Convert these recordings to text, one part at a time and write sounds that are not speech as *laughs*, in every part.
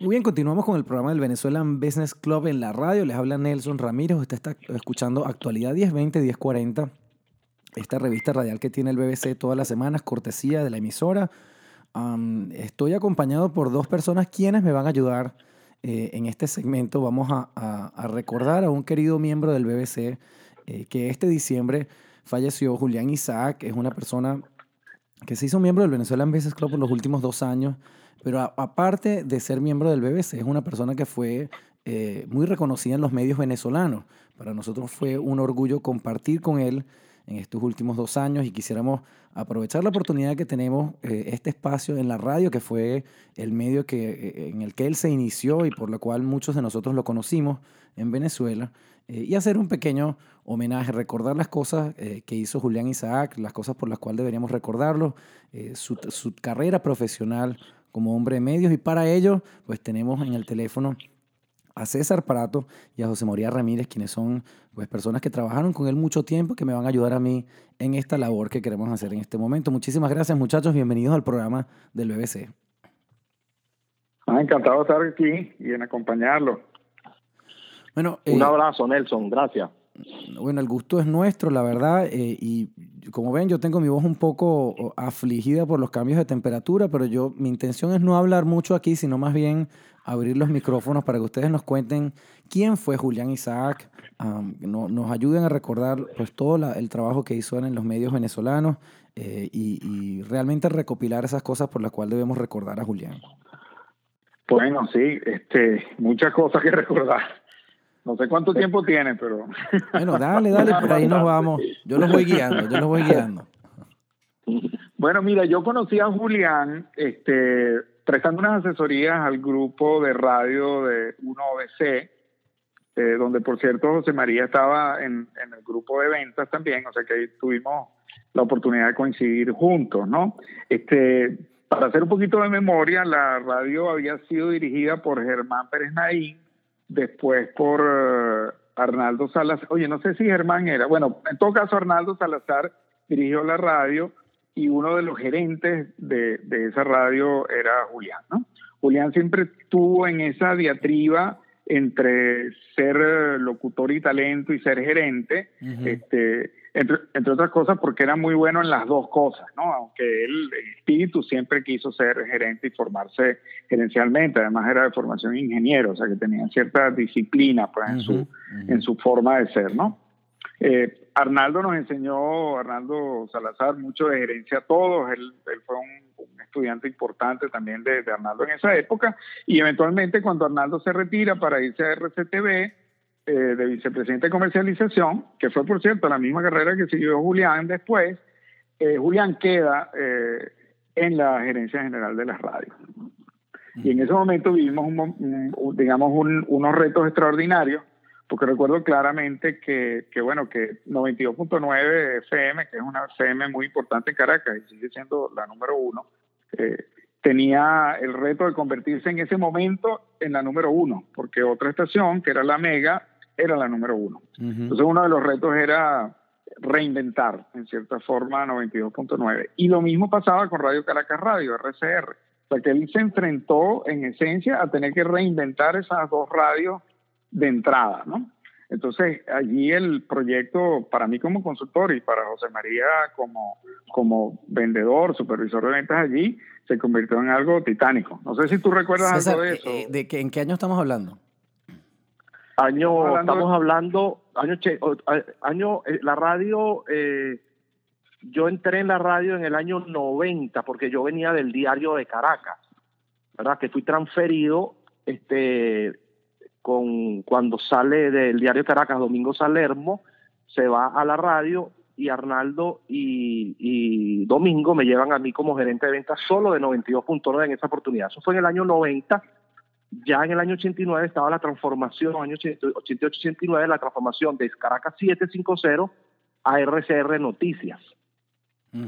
Muy bien, continuamos con el programa del Venezuelan Business Club en la radio. Les habla Nelson Ramírez. Usted está escuchando Actualidad 1020, 1040. Esta revista radial que tiene el BBC todas las semanas, cortesía de la emisora. estoy acompañado por dos personas quienes me van a ayudar eh, en este segmento. Vamos a, recordar a un querido miembro del BBC eh, que este diciembre falleció, Julián Isaac. Es una persona que se hizo miembro del Venezuelan Business Club por los últimos dos años. Pero aparte de ser miembro del BBC, es una persona que fue eh, muy reconocida en los medios venezolanos. Para nosotros fue un orgullo compartir con él en estos últimos dos años y quisiéramos aprovechar la oportunidad que tenemos, eh, este espacio en la radio, que fue el medio que, eh, en el que él se inició y por lo cual muchos de nosotros lo conocimos en Venezuela, y hacer un pequeño homenaje, recordar las cosas que hizo Julián Isaac, las cosas por las cuales deberíamos recordarlo, su, su carrera profesional como hombre de medios. Y para ello, pues tenemos en el teléfono a César Prato y a José María Ramírez, quienes son pues, personas que trabajaron con él mucho tiempo, que me van a ayudar a mí en esta labor que queremos hacer en este momento. Muchísimas gracias, muchachos. Bienvenidos al programa del BBC. Ah, encantado de estar aquí y en acompañarlo. Bueno, un eh, abrazo, Nelson. Gracias. Bueno, el gusto es nuestro, la verdad, eh, y como ven, yo tengo mi voz un poco afligida por los cambios de temperatura, pero yo, mi intención es no hablar mucho aquí, sino más bien abrir los micrófonos para que ustedes nos cuenten quién fue Julián Isaac, nos ayuden a recordar pues todo el trabajo que hizo en los medios venezolanos eh, y, y, realmente recopilar esas cosas por las cuales debemos recordar a Julián. Bueno, sí, este, muchas cosas que *laughs* recordar. No sé cuánto tiempo tiene, pero... *laughs* Bueno, dale, dale, por ahí nos vamos. Yo los voy guiando, yo los voy guiando. Bueno, mira, yo conocí a Julián este, prestando unas asesorías al grupo de radio de 1OBC, eh, donde por cierto José María estaba en, en, el grupo de ventas también, o sea que ahí tuvimos la oportunidad de coincidir juntos, ¿no? Este, para hacer un poquito de memoria, la radio había sido dirigida por Germán Pérez Naín, después por eh, Arnaldo Salazar, oye, no sé si Germán era, bueno, en todo caso Arnaldo Salazar dirigió la radio y uno de los gerentes de, esa radio era Julián, ¿no? Julián siempre estuvo en esa diatriba entre ser eh, locutor y talento y ser gerente, este, entre, otras cosas porque era muy bueno en las dos cosas, ¿no? Aunque él, el espíritu siempre quiso ser gerente y formarse gerencialmente, además era de formación ingeniero, o sea que tenía cierta disciplina pues, en, su, en su forma de ser, ¿no? Eh, Arnaldo nos enseñó, Arnaldo Salazar, mucho de gerencia a todos, él, fue un, estudiante importante también de, de Arnaldo en esa época, y eventualmente cuando Arnaldo se retira para irse a RCTV, eh, de vicepresidente de comercialización, que fue por cierto la misma carrera que siguió Julián después, eh, Julián queda eh, en la gerencia general de las radios. Y en ese momento vivimos, digamos, unos retos extraordinarios, porque recuerdo claramente que, que bueno, que 92.9 FM, que es una FM muy importante en Caracas y sigue siendo la número uno, tenía el reto de convertirse en ese momento en la número uno, porque otra estación, que era la Mega, era la número uno. Entonces uno de los retos era reinventar, en cierta forma, 92.9. Y lo mismo pasaba con Radio Caracas Radio, RCR. O sea que él se enfrentó en esencia a tener que reinventar esas dos radios de entrada, ¿no? Entonces, allí el proyecto, para mí como consultor y para José María como, como vendedor, supervisor de ventas allí, se convirtió en algo titánico. No sé si tú recuerdas algo de eso. Eh, ¿De que, ¿En qué año estamos hablando? Año, estamos hablando, año, año eh, la radio, eh, yo entré en la radio en el año 90 porque yo venía del diario de Caracas, ¿verdad? Que fui transferido, este, con cuando sale del diario de Caracas Domingo Salermo, se va a la radio y Arnaldo y, y, Domingo me llevan a mí como gerente de ventas solo de 92.9 en esa oportunidad. Eso fue en el año 90 ya en el año 89 estaba la transformación, año 88-89, la transformación de Caracas 750 a RCR Noticias,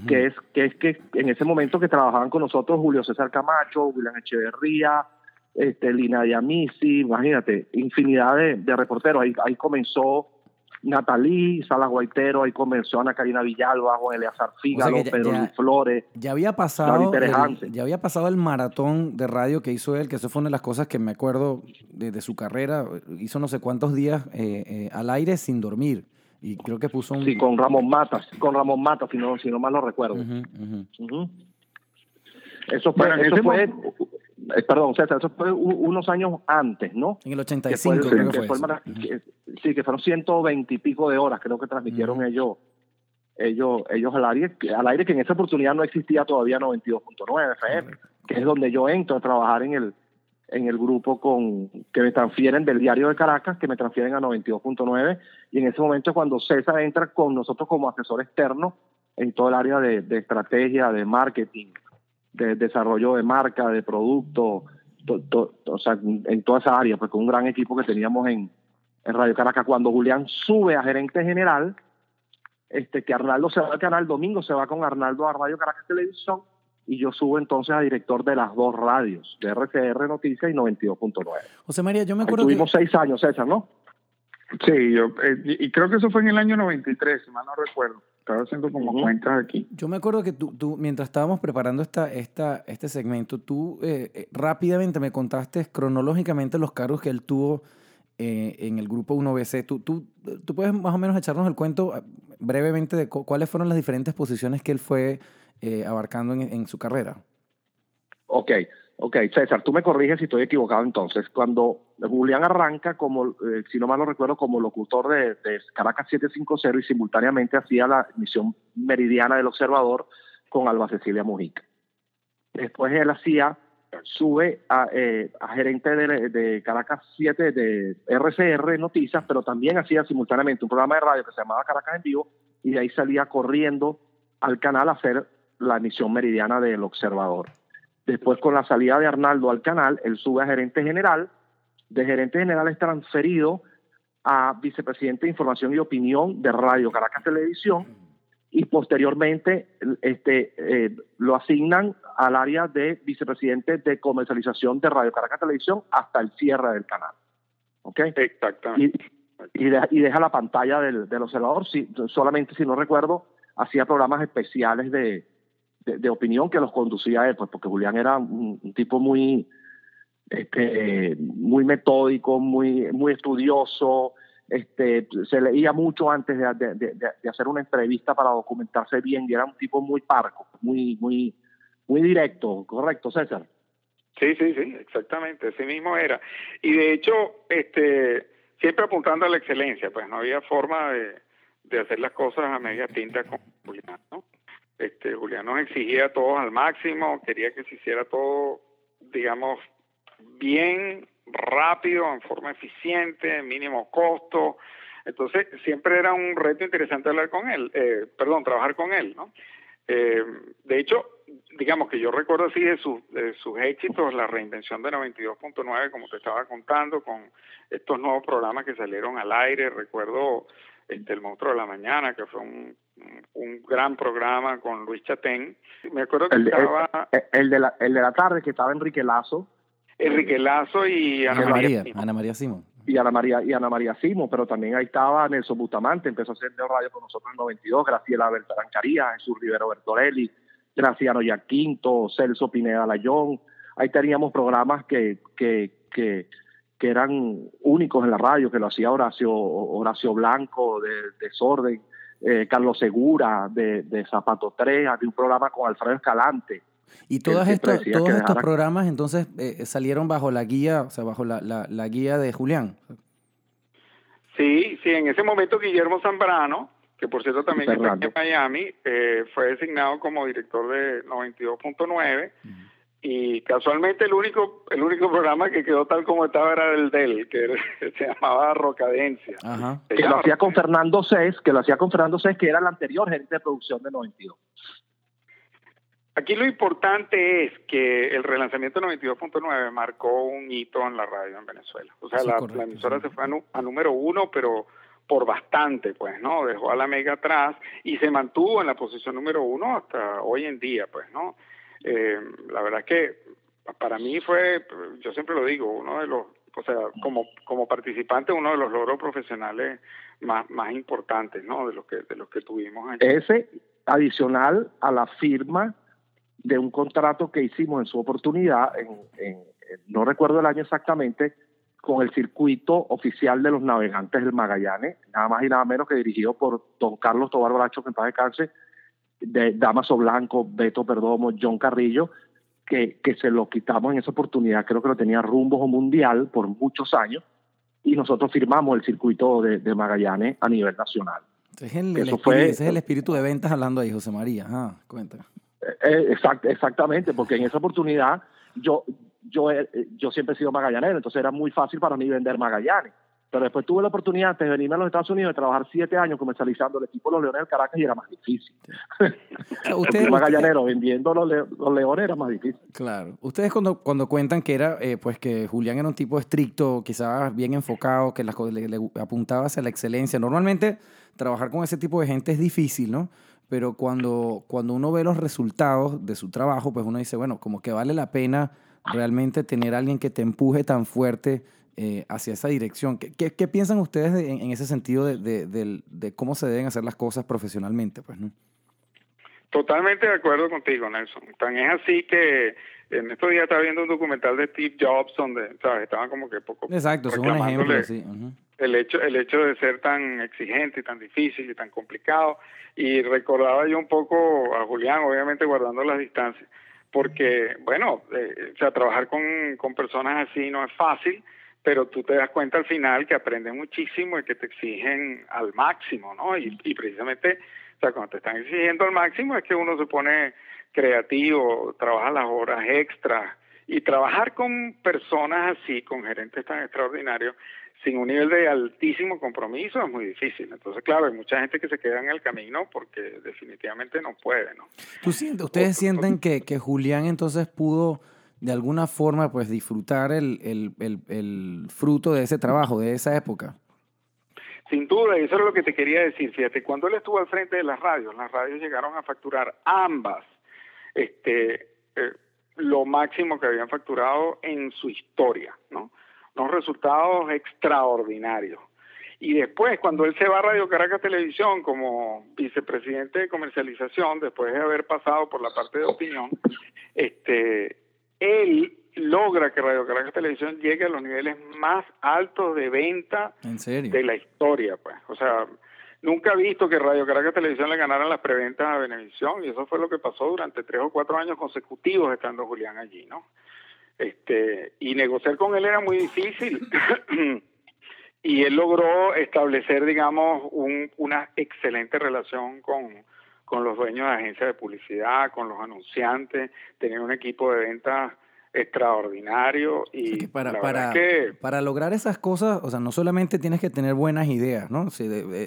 que, es, que es que en ese momento que trabajaban con nosotros Julio César Camacho, William Echeverría, este, Lina Diamisi, imagínate, infinidad de, reporteros. Ahí, ahí comenzó Natalí, Salas Guaitero, ahí comenzó Ana Karina Villalba, Juan Eleazar Fígalo, Pedro Luis Flores. Ya había pasado el, ya había pasado el maratón de radio que hizo él, que eso fue una de las cosas que me acuerdo de, su carrera. Hizo no sé cuántos días eh, eh, al aire sin dormir. Y creo que puso un... Sí, con Ramón Matas, con Ramón Matas, si no, si no mal lo recuerdo. Eso fue, eso fue eh, perdón, César, eso fue unos años antes, ¿no? En el 85 creo que fue. sí, que fueron 120 y pico de horas, creo que transmitieron ellos ellos ellos al aire, al aire que en esa oportunidad no existía todavía 92.9 FM, que es donde yo entro a trabajar en el en el grupo con que me transfieren del diario de Caracas, que me transfieren a 92.9 y en ese momento es cuando César entra con nosotros como asesor externo en todo el área de, de estrategia, de marketing, de desarrollo de marca, de producto, o sea, en toda esa área, pues con un gran equipo que teníamos en, Radio Caracas. Cuando Julián sube a gerente general, este, que Arnaldo se va al canal domingo, se va con Arnaldo a Radio Caracas Televisión, y yo subo entonces a director de las dos radios, de RCR Noticias y 92.9. José María, yo me acuerdo tuvimos seis años, César, ¿no? Sí, yo, eh, y creo que eso fue en el año 93, si mal no recuerdo. Estaba haciendo como cuentas aquí. Yo me acuerdo que tú, tú mientras estábamos preparando esta, esta, este segmento, tú eh, eh, rápidamente me contaste cronológicamente los cargos que él tuvo en el grupo 1BC. ¿Tú, tú, ¿Tú puedes más o menos echarnos el cuento brevemente de cuáles fueron las diferentes posiciones que él fue abarcando en, en su carrera? Ok. Ok, César, tú me corriges si estoy equivocado entonces. Cuando Julián arranca, como, eh, si no mal lo recuerdo, como locutor de, Caracas 750 y simultáneamente hacía la emisión meridiana del Observador con Alba Cecilia Mujica. Después él hacía, sube a, eh, gerente de, Caracas 7 de RCR Noticias, pero también hacía simultáneamente un programa de radio que se llamaba Caracas en Vivo y de ahí salía corriendo al canal a hacer la emisión meridiana del Observador. Después, con la salida de Arnaldo al canal, él sube a gerente general. De gerente general es transferido a vicepresidente de Información y Opinión de Radio Caracas Televisión y posteriormente este, eh, lo asignan al área de vicepresidente de comercialización de Radio Caracas Televisión hasta el cierre del canal. ¿Ok? Exactamente. Y, y, deja la pantalla del, del observador, si, solamente si no recuerdo, hacía programas especiales de, de, opinión que los conducía él, pues porque Julián era un, tipo muy, este, muy metódico, muy, muy estudioso, este, se leía mucho antes de, de, hacer una entrevista para documentarse bien y era un tipo muy parco, muy, muy, muy directo, correcto, César. Sí, sí, sí, exactamente, así mismo era. Y de hecho, este, siempre apuntando a la excelencia, pues no había forma de, de hacer las cosas a media tinta con Julián, ¿no? Este, Julián nos exigía a todos al máximo, quería que se hiciera todo, digamos, bien, rápido, en forma eficiente, mínimo costo. Entonces, siempre era un reto interesante hablar con él, eh, perdón, trabajar con él, ¿no? Eh, de hecho, digamos que yo recuerdo así de, de sus éxitos, la reinvención de 92.9, como te estaba contando, con estos nuevos programas que salieron al aire. Recuerdo este, El Monstruo de la Mañana, que fue un un gran programa con Luis Chatén. Me acuerdo que estaba... El, de la, el de la tarde, que estaba Enrique Lazo. Enrique Lazo y Ana, María, Ana María Simo. Y Ana María, y Ana María Simo, pero también ahí estaba Nelson Bustamante, empezó a hacer radio con nosotros en el 92, Graciela Bertarancaría, Jesús Rivero Bertorelli, Graciano Yaquinto, Celso Pineda Layón. Ahí teníamos programas que, que, que, que eran únicos en la radio, que lo hacía Horacio, Horacio Blanco de Desorden, eh, Carlos Segura de, de Zapato 3, había un programa con Alfredo Escalante. Y todos estos, todos estos programas entonces eh, salieron bajo la guía, o sea, bajo la, la, guía de Julián. Sí, sí, en ese momento Guillermo Zambrano, que por cierto también está en Miami, eh, fue designado como director de 92.9 y casualmente el único el único programa que quedó tal como estaba era el de él, que, *laughs* se llamaba Rocadencia. Que lo hacía con Fernando Cés, que lo hacía con Fernando Cés, que era el anterior gerente de producción de 92. Aquí lo importante es que el relanzamiento de 92.9 marcó un hito en la radio en Venezuela. O sea, la, emisora se fue a, número uno, pero por bastante, pues, ¿no? Dejó a la mega atrás y se mantuvo en la posición número uno hasta hoy en día, pues, ¿no? Eh, la verdad es que para mí fue, yo siempre lo digo, uno de los o sea, como, como participante, uno de los logros profesionales más, más importantes, ¿no? De los que, de los que tuvimos allí. Ese adicional a la firma de un contrato que hicimos en su oportunidad, en, no recuerdo el año exactamente, con el circuito oficial de los navegantes del Magallanes, nada más y nada menos que dirigido por don Carlos Tobar Bracho, que en paz descanse, de Damaso Blanco, Beto Perdomo, John Carrillo, que, que se lo quitamos en esa oportunidad, creo que lo tenía rumbo mundial por muchos años, y nosotros firmamos el circuito de, Magallanes a nivel nacional. Es el, Eso fue, ese es el espíritu de ventas hablando ahí, José María. Ah, cuenta. Eh, eh, exactamente, porque en esa oportunidad yo, yo, eh, yo siempre he sido magallanero, entonces era muy fácil para mí vender Magallanes. Pero después tuve la oportunidad de venirme a los Estados Unidos de trabajar siete años comercializando el equipo de los Leones del Caracas y era más difícil. Usted, el magallanero vendiendo los, los, Leones era más difícil. Claro. Ustedes cuando, cuando cuentan que era, eh, pues que Julián era un tipo estricto, quizás bien enfocado, que las, le, le apuntaba hacia la excelencia. Normalmente trabajar con ese tipo de gente es difícil, ¿no? Pero cuando, cuando uno ve los resultados de su trabajo, pues uno dice, bueno, como que vale la pena realmente tener a alguien que te empuje tan fuerte eh, hacia esa dirección. ¿Qué, qué, piensan ustedes en, ese sentido de, de, cómo se deben hacer las cosas profesionalmente? Pues, ¿no? Totalmente de acuerdo contigo, Nelson. Tan es así que en estos días estaba viendo un documental de Steve Jobs donde ¿sabes? estaban como que poco Exacto, es un ejemplo, sí. el hecho el hecho de ser tan exigente y tan difícil y tan complicado y recordaba yo un poco a Julián, obviamente guardando las distancias, porque bueno, eh, o sea, trabajar con, con personas así no es fácil pero tú te das cuenta al final que aprendes muchísimo y que te exigen al máximo, ¿no? Y, y precisamente, o sea, cuando te están exigiendo al máximo es que uno se pone creativo, trabaja las horas extras y trabajar con personas así, con gerentes tan extraordinarios, sin un nivel de altísimo compromiso es muy difícil. Entonces, claro, hay mucha gente que se queda en el camino porque definitivamente no puede, ¿no? ¿Tú ¿Ustedes sienten que, que Julián entonces pudo de alguna forma pues disfrutar el, el, el, fruto de ese trabajo, de esa época. Sin duda, y eso es lo que te quería decir. Fíjate, cuando él estuvo al frente de las radios, las radios llegaron a facturar ambas este, eh, lo máximo que habían facturado en su historia, ¿no? Unos resultados extraordinarios. Y después, cuando él se va a Radio Caracas Televisión como vicepresidente de comercialización, después de haber pasado por la parte de opinión, este, él logra que Radio Caracas Televisión llegue a los niveles más altos de venta de la historia, pues. O sea, nunca he visto que Radio Caracas Televisión le ganara las preventas a Benevisión y eso fue lo que pasó durante tres o cuatro años consecutivos estando Julián allí, ¿no? Este, y negociar con él era muy difícil. *clears throat* y él logró establecer, digamos, un, una excelente relación con, con los dueños de agencias de publicidad, con los anunciantes, tener un equipo de ventas extraordinario y para, para, para lograr esas cosas, o sea, no solamente tienes que tener buenas ideas, ¿no?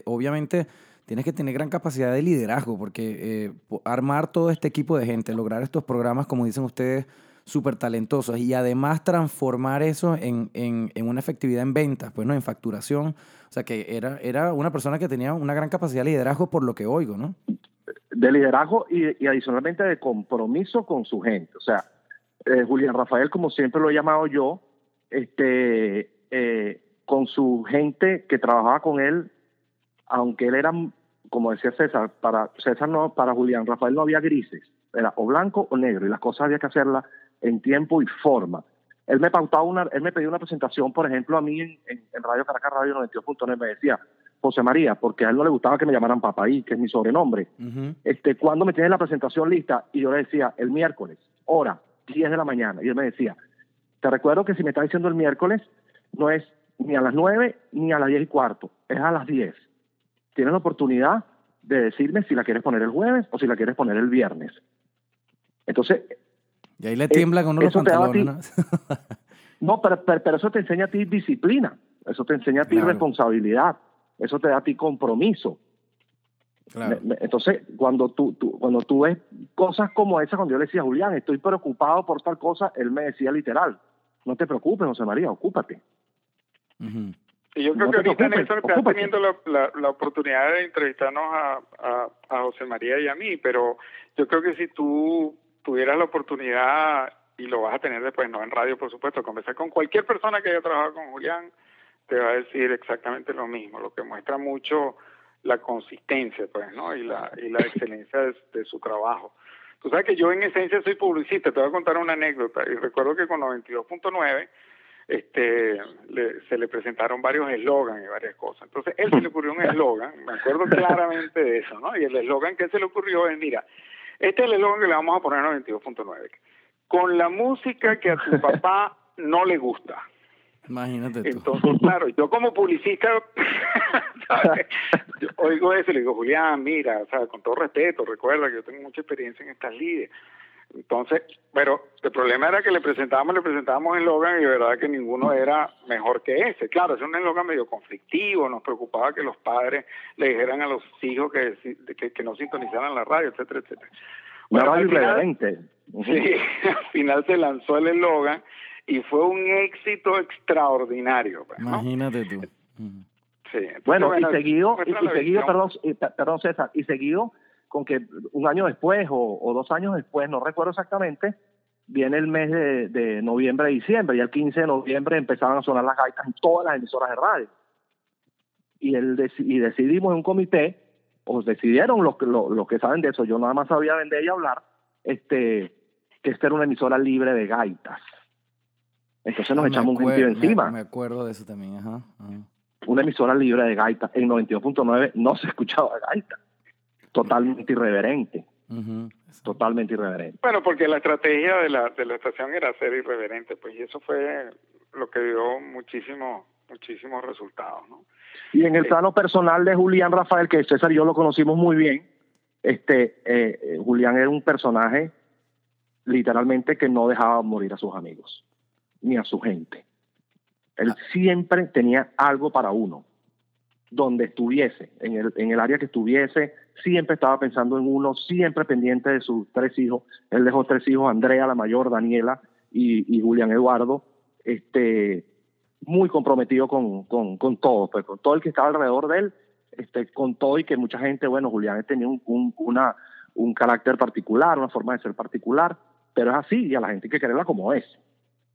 obviamente tienes que tener gran capacidad de liderazgo, porque eh, armar todo este equipo de gente, lograr estos programas, como dicen ustedes, súper talentosos y además transformar eso en, en, en, una efectividad en ventas, pues no, en facturación. O sea, que era, era una persona que tenía una gran capacidad de liderazgo por lo que oigo, ¿no? De liderazgo y, adicionalmente de compromiso con su gente. O sea, eh, Julián Rafael, como siempre lo he llamado yo, este, eh, con su gente que trabajaba con él, aunque él era, como decía César, para César no, para Julián Rafael no había grises, era o blanco o negro y las cosas había que hacerlas en tiempo y forma. Él me pautaba una, él me pedía una presentación, por ejemplo, a mí en, en Radio Caracas Radio 92.9 me decía, José María, porque a él no le gustaba que me llamaran Papaí, que es mi sobrenombre. este, cuando me tienes la presentación lista? Y yo le decía, el miércoles, hora, 10 de la mañana. Y él me decía, te recuerdo que si me está diciendo el miércoles, no es ni a las 9 ni a las 10 y cuarto, es a las 10. Tienes la oportunidad de decirme si la quieres poner el jueves o si la quieres poner el viernes. Entonces... Y ahí le tiembla eh, con unos pantalones, ¿no? *laughs* pero, pero, eso te enseña a ti disciplina, eso te enseña a ti responsabilidad eso te da a ti compromiso. Entonces, cuando tú, cuando tú ves cosas como esa, cuando yo le decía a Julián, estoy preocupado por tal cosa, él me decía literal, no te preocupes, José María, ocúpate. Y yo creo que ahorita Néstor está teniendo la, la, oportunidad de entrevistarnos a, a, a, José María y a mí, pero yo creo que si tú tuvieras la oportunidad y, y lo vas a tener después, no en radio, por supuesto, conversar con cualquier persona que haya trabajado con Julián, te va a decir exactamente lo mismo, lo que muestra mucho la consistencia, pues, ¿no? Y la, y la excelencia de, su trabajo. Tú sabes que yo en esencia soy publicista, te voy a contar una anécdota, y recuerdo que con 92.9 este, se le presentaron varios eslogans y varias cosas. Entonces, él se le ocurrió un eslogan, me acuerdo claramente de eso, ¿no? Y el eslogan que se le ocurrió es, mira, este es el eslogan que le vamos a poner a 92.9. Con la música que a tu papá no le gusta. Imagínate tú. Entonces, claro, yo como publicista, *laughs* oigo eso y le digo, Julián, mira, o sea, con todo respeto, recuerda que yo tengo mucha experiencia en estas líderes. Entonces, pero el problema era que le presentábamos, le presentábamos el eslogan y de verdad que ninguno era mejor que ese. Claro, es un eslogan medio conflictivo, nos preocupaba que los padres le dijeran a los hijos que, que, no sintonizaran la radio, etcétera, etcétera. Una radio irreverente. *laughs* Sí, al final se lanzó el eslogan y fue un éxito extraordinario. Pues, Imagínate tú. Sí, bueno, y seguido, y, seguido, perdón, perdón César, y seguido con que un año después o, dos años después, no recuerdo exactamente, viene el mes de, noviembre, diciembre, y el 15 de noviembre empezaban a sonar las gaitas en todas las emisoras de radio. Y, el y decidimos en un comité, o decidieron los, los, que saben de eso, yo nada más sabía vender y hablar, este, que esta era una emisora libre de gaitas. Entonces nos echamos un gentío encima. Me, acuerdo de eso también, ajá, Una emisora libre de gaitas. En 92.9 no se *laughs* escuchaba gaitas totalmente irreverente. Totalmente irreverente. Bueno, porque la estrategia de la, de la estación era ser irreverente, pues, y eso fue lo que dio muchísimos muchísimos resultados, ¿no? Y en el plano personal de Julián Rafael, que César y yo lo conocimos muy bien, este eh, eh, Julián era un personaje literalmente que no dejaba morir a sus amigos ni a su gente. Él ah. siempre tenía algo para uno donde estuviese, en el, en el área que estuviese, siempre estaba pensando en uno, siempre pendiente de sus tres hijos. Él dejó tres hijos, Andrea, la mayor, Daniela y, Julián Eduardo, este, muy comprometido con, con, con todo, pues, con todo el que estaba alrededor de él, este, con todo y que mucha gente, bueno, Julián tenía un, un, una, un carácter particular, una forma de ser particular, pero es así y a la gente hay que quererla como es.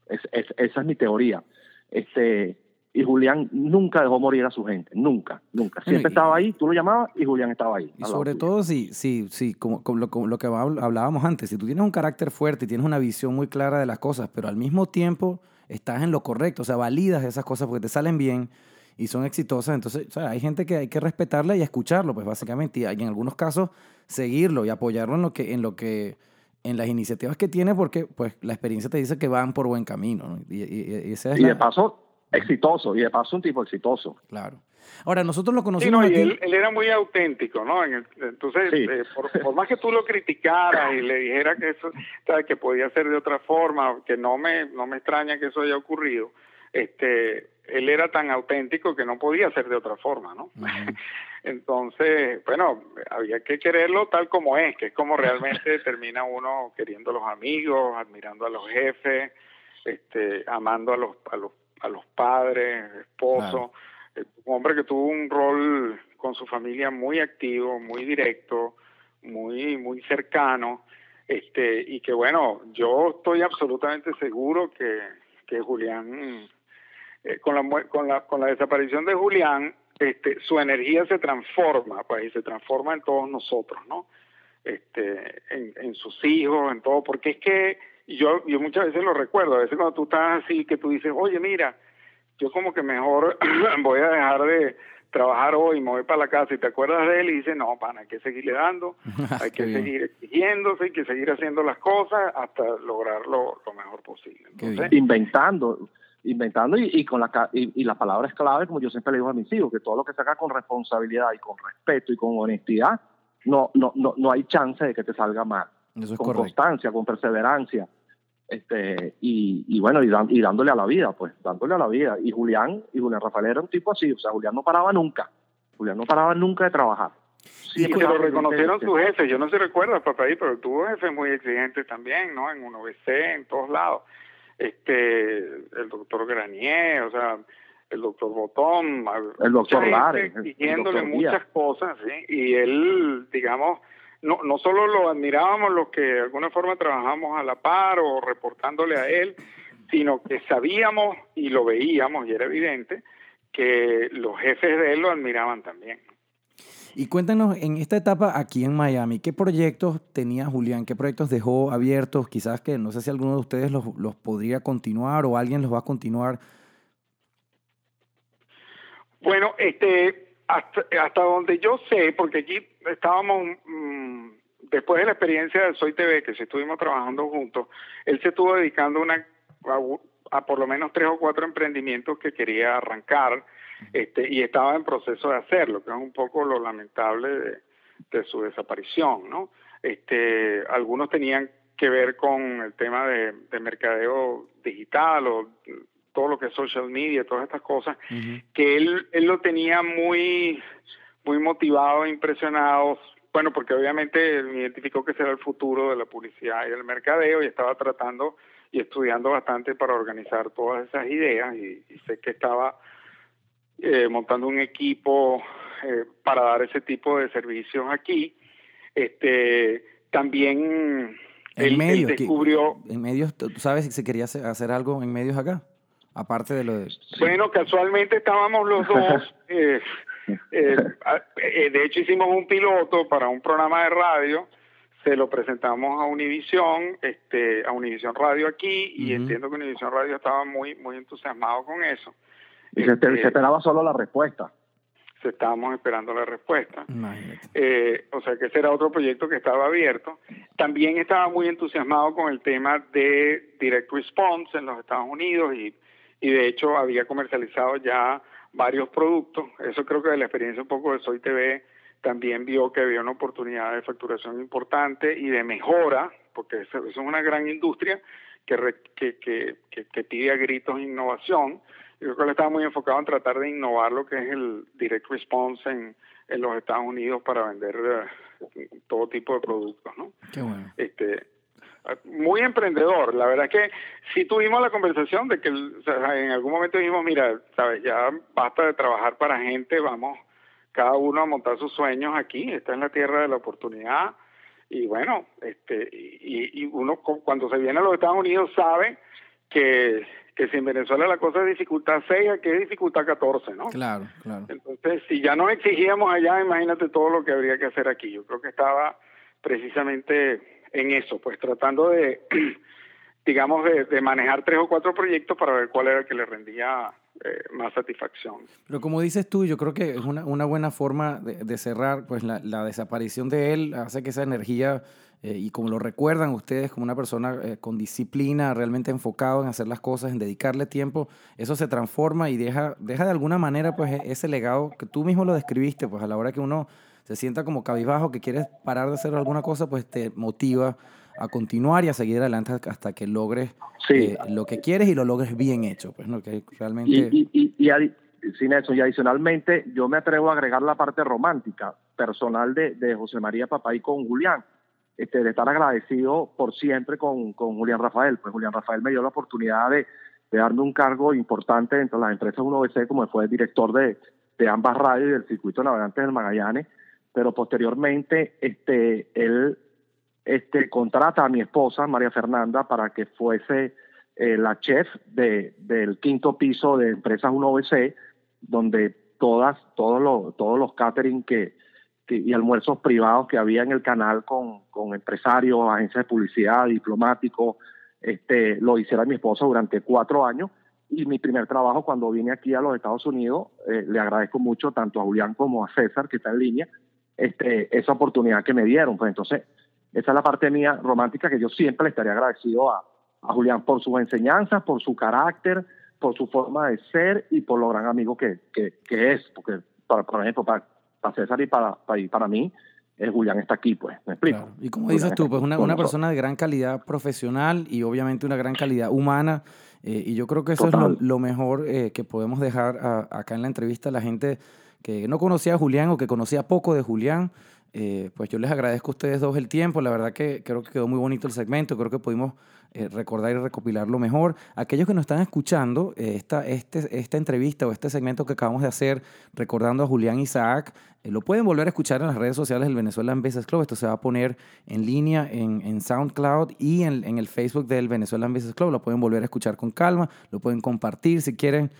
Es, es esa es mi teoría. Este, y Julián nunca dejó morir a su gente, nunca, nunca. Siempre estaba ahí, tú lo llamabas y Julián estaba ahí. Y sobre todo si, si, si como, lo, lo, que hablábamos antes, si tú tienes un carácter fuerte y tienes una visión muy clara de las cosas, pero al mismo tiempo estás en lo correcto, o sea, validas esas cosas porque te salen bien y son exitosas, entonces o sea, hay gente que hay que respetarla y escucharlo, pues básicamente, y en algunos casos seguirlo y apoyarlo en lo que, en lo que en las iniciativas que tiene porque pues la experiencia te dice que van por buen camino. Y, y, es y de paso, exitoso y de paso un tipo exitoso. Claro. Ahora, nosotros lo conocimos. Sí, él, era muy auténtico, ¿no? Entonces, eh, por, más que tú lo criticaras y le dijeras que eso que podía ser de otra forma, que no me, no me extraña que eso haya ocurrido, este, él era tan auténtico que no podía ser de otra forma, ¿no? Entonces, bueno, había que quererlo tal como es, que es como *laughs* realmente termina uno queriendo a los amigos, admirando a los jefes, este, amando a los, a los a los padres, esposo, eh, un hombre que tuvo un rol con su familia muy activo, muy directo, muy muy cercano, este y que bueno, yo estoy absolutamente seguro que, que Julián eh, con la con la con la desaparición de Julián, este su energía se transforma, pues y se transforma en todos nosotros, ¿no? Este en, en sus hijos, en todo, porque es que yo, yo muchas veces lo recuerdo, a veces cuando tú estás así, que tú dices, oye, mira, yo como que mejor *clears throat* voy a dejar de trabajar hoy, me voy para la casa y te acuerdas de él y dices, no, pana, hay que seguirle dando, *laughs* hay que seguir exigiéndose, hay que seguir haciendo las cosas hasta lograrlo lo mejor posible. inventando, inventando y, con la y, la palabra es clave, como yo siempre le digo a mis hijos, que todo lo que se haga con responsabilidad y con respeto y con honestidad, no, no, no, no hay chance de que te salga mal. con constancia, con perseverancia. Este y, y bueno y, y, dándole a la vida pues dándole a la vida. Y Julián y Julián Rafael era un tipo así o sea Julián no paraba nunca. Julián no paraba nunca de trabajar. Sí, que lo reconocieron sus jefes yo no sé recuerda papá ahí pero tuvo jefes muy exigentes también no en UNOVC en todos lados este el doctor Granier o sea el doctor Botón el doctor Lare exigiéndole muchas cosas ¿sí? y él digamos no, no solo lo admirábamos los que de alguna forma trabajamos a la par o reportándole a él, sino que sabíamos y lo veíamos y era evidente que los jefes de él lo admiraban también. Y cuéntanos, en esta etapa aquí en Miami, ¿qué proyectos tenía Julián? ¿Qué proyectos dejó abiertos? Quizás que no sé si alguno de ustedes los, los podría continuar o alguien los va a continuar. Bueno, este, hasta, hasta donde yo sé, porque aquí estábamos, mm, después de la experiencia de Soy TV, que estuvimos trabajando juntos, él se estuvo dedicando una, a, por lo menos tres o cuatro emprendimientos que quería arrancar este, y estaba en proceso de hacerlo, que es un poco lo lamentable de, de su desaparición, ¿no? Este, algunos tenían que ver con el tema de, de mercadeo digital o todo lo que es social media, todas estas cosas, que él, él lo tenía muy, muy motivado, impresionado, bueno, porque obviamente identificó que ese era el futuro de la publicidad y del mercadeo y estaba tratando y estudiando bastante para organizar todas esas ideas y, sé que estaba eh, montando un equipo eh, para dar ese tipo de servicios aquí. Este, también en él, descubrió... En medios, ¿tú sabes si se quería hacer algo en medios acá? Aparte de lo de... Bueno, casualmente estábamos los dos. *laughs* Eh, eh, eh, de hecho, hicimos un piloto para un programa de radio. Se lo presentamos a Univisión, este, a Univisión Radio aquí, y entiendo que Univisión Radio estaba muy, muy entusiasmado con eso. Y se, este, esperaba solo la respuesta se estábamos esperando la respuesta. Eh, o sea que ese era otro proyecto que estaba abierto. También estaba muy entusiasmado con el tema de Direct Response en los Estados Unidos y y de hecho había comercializado ya varios productos. Eso creo que de la experiencia un poco de Soy TV también vio que había una oportunidad de facturación importante y de mejora, porque eso, es una gran industria que, que, que, que, pide a gritos innovación. Yo creo que él estaba muy enfocado en tratar de innovar lo que es el direct response en, en los Estados Unidos para vender eh, todo tipo de productos, ¿no? Qué bueno. Este, muy emprendedor. La verdad es que sí tuvimos la conversación de que en algún momento dijimos, mira, sabes, ya basta de trabajar para gente, vamos cada uno a montar sus sueños aquí, está en la tierra de la oportunidad. Y bueno, este y, y uno cuando se viene a los Estados Unidos sabe que, que si en Venezuela la cosa es dificultad 6, aquí es dificultad 14, ¿no? Claro, claro. Entonces, si ya no exigíamos allá, imagínate todo lo que habría que hacer aquí. Yo creo que estaba precisamente en eso, pues tratando de, *clears throat* digamos, de, manejar tres o cuatro proyectos para ver cuál era el que le rendía eh, más satisfacción. Pero como dices tú, yo creo que es una, una buena forma de, cerrar, pues la, la, desaparición de él hace que esa energía, eh, y como lo recuerdan ustedes como una persona eh, con disciplina, realmente enfocado en hacer las cosas, en dedicarle tiempo, eso se transforma y deja, deja de alguna manera pues e, ese legado que tú mismo lo describiste, pues a la hora que uno se sienta como cabizbajo, que quieres parar de hacer alguna cosa, pues te motiva a continuar y a seguir adelante hasta que logres eh, lo que quieres y lo logres bien hecho. Pues, ¿no? que realmente... Y, y, y, sin eso, y adicionalmente yo me atrevo a agregar la parte romántica, personal de, de José María Papay con Julián. Este, de estar agradecido por siempre con, con Julián Rafael. Pues Julián Rafael me dio la oportunidad de, de darme un cargo importante dentro de las empresas 1BC, como fue el director de, de ambas radios y del circuito navegantes del Magallanes pero posteriormente este, él este, contrata a mi esposa, María Fernanda, para que fuese eh, la chef de, del quinto piso de Empresas 1BC, donde todas, todos los, todos los catering que, y almuerzos privados que había en el canal con, con empresarios, agencias de publicidad, diplomáticos, este, lo hiciera mi esposa durante cuatro años. Y mi primer trabajo cuando vine aquí a los Estados Unidos, eh, le agradezco mucho tanto a Julián como a César, que está en línea, este, esa oportunidad que me dieron. Pues entonces, esa es la parte mía romántica que yo siempre le estaría agradecido a, a Julián por sus enseñanzas, por su carácter, por su forma de ser y por lo gran amigo que, que, que es. Porque, para, por ejemplo, para, para César y para, para, para mí, el Julián está aquí, pues, me explico. Y como dices tú, pues una, una persona de gran calidad profesional y obviamente una gran calidad humana. Eh, y yo creo que eso es lo, lo mejor eh, que podemos dejar acá en la entrevista a la gente que no conocía a Julián o que conocía poco de Julián, eh, pues yo les agradezco a ustedes dos el tiempo. La verdad que creo que quedó muy bonito el segmento. Creo que pudimos eh, recordar y recopilar lo mejor. Aquellos que nos están escuchando, eh, esta, este, esta entrevista o este segmento que acabamos de hacer, recordando a Julián Isaac, eh, lo pueden volver a escuchar en las redes sociales del Venezuelan Business Club. Esto se va a poner en línea en, en SoundCloud y en, en, el Facebook del Venezuelan Business Club. Lo pueden volver a escuchar con calma, lo pueden compartir si quieren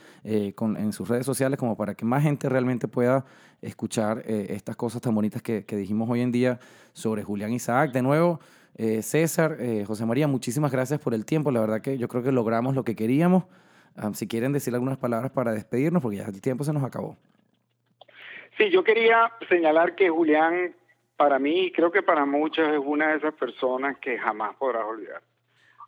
con, en sus redes sociales como para que más gente realmente pueda escuchar estas cosas tan bonitas que, que dijimos hoy en día sobre Julián Isaac. De nuevo, eh, César, eh, José María, muchísimas gracias por el tiempo. La verdad que yo creo que logramos lo que queríamos. si quieren decir algunas palabras para despedirnos, porque ya el tiempo se nos acabó. Sí, yo quería señalar que Julián, para mí, creo que para muchos, es una de esas personas que jamás podrás olvidar.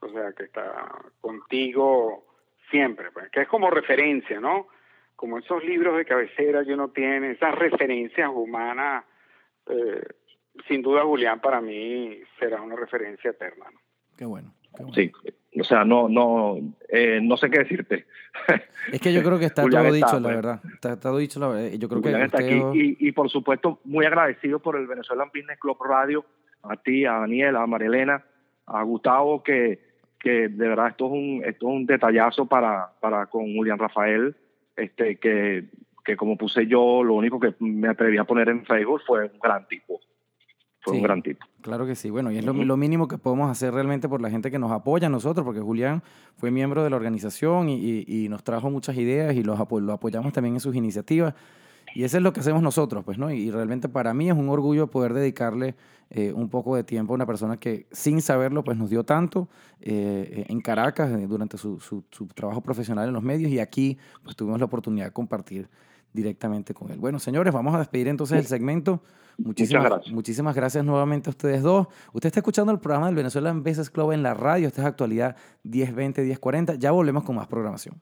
O sea, que está contigo siempre, pues, que es como referencia, ¿no? Como esos libros de cabecera que uno tiene, esas referencias humanas. Eh, sin duda Julián para mí será una referencia eterna. Qué, bueno, Sí, o sea, no, no, eh, no sé qué decirte. *laughs* Es que yo creo que está todo dicho, la pues. verdad. Está, todo dicho, la verdad. Yo creo que está aquí y, y, por supuesto muy agradecido por el Venezuelan Business Club Radio, a ti, a Daniel, a Marilena, a Gustavo, que, que de verdad esto es un, esto es un detallazo para, para con Julián Rafael, este, que, que como puse yo, lo único que me atreví a poner en Facebook fue un gran tipo fue un gran tipo. Claro que sí, bueno, y es lo, mínimo que podemos hacer realmente por la gente que nos apoya a nosotros, porque Julián fue miembro de la organización y, nos trajo muchas ideas y los lo apoyamos también en sus iniciativas. Y eso es lo que hacemos nosotros, pues, ¿no? Y realmente para mí es un orgullo poder dedicarle eh, un poco de tiempo a una persona que sin saberlo, pues nos dio tanto eh, en Caracas eh, durante su, su, su, trabajo profesional en los medios y aquí, pues tuvimos la oportunidad de compartir directamente con él. Bueno, señores, vamos a despedir entonces el segmento. Muchísimas gracias. muchísimas gracias nuevamente a ustedes dos. Usted está escuchando el programa del Venezuela en Business Club en la radio. Esta es actualidad 1020, 1040. Ya volvemos con más programación.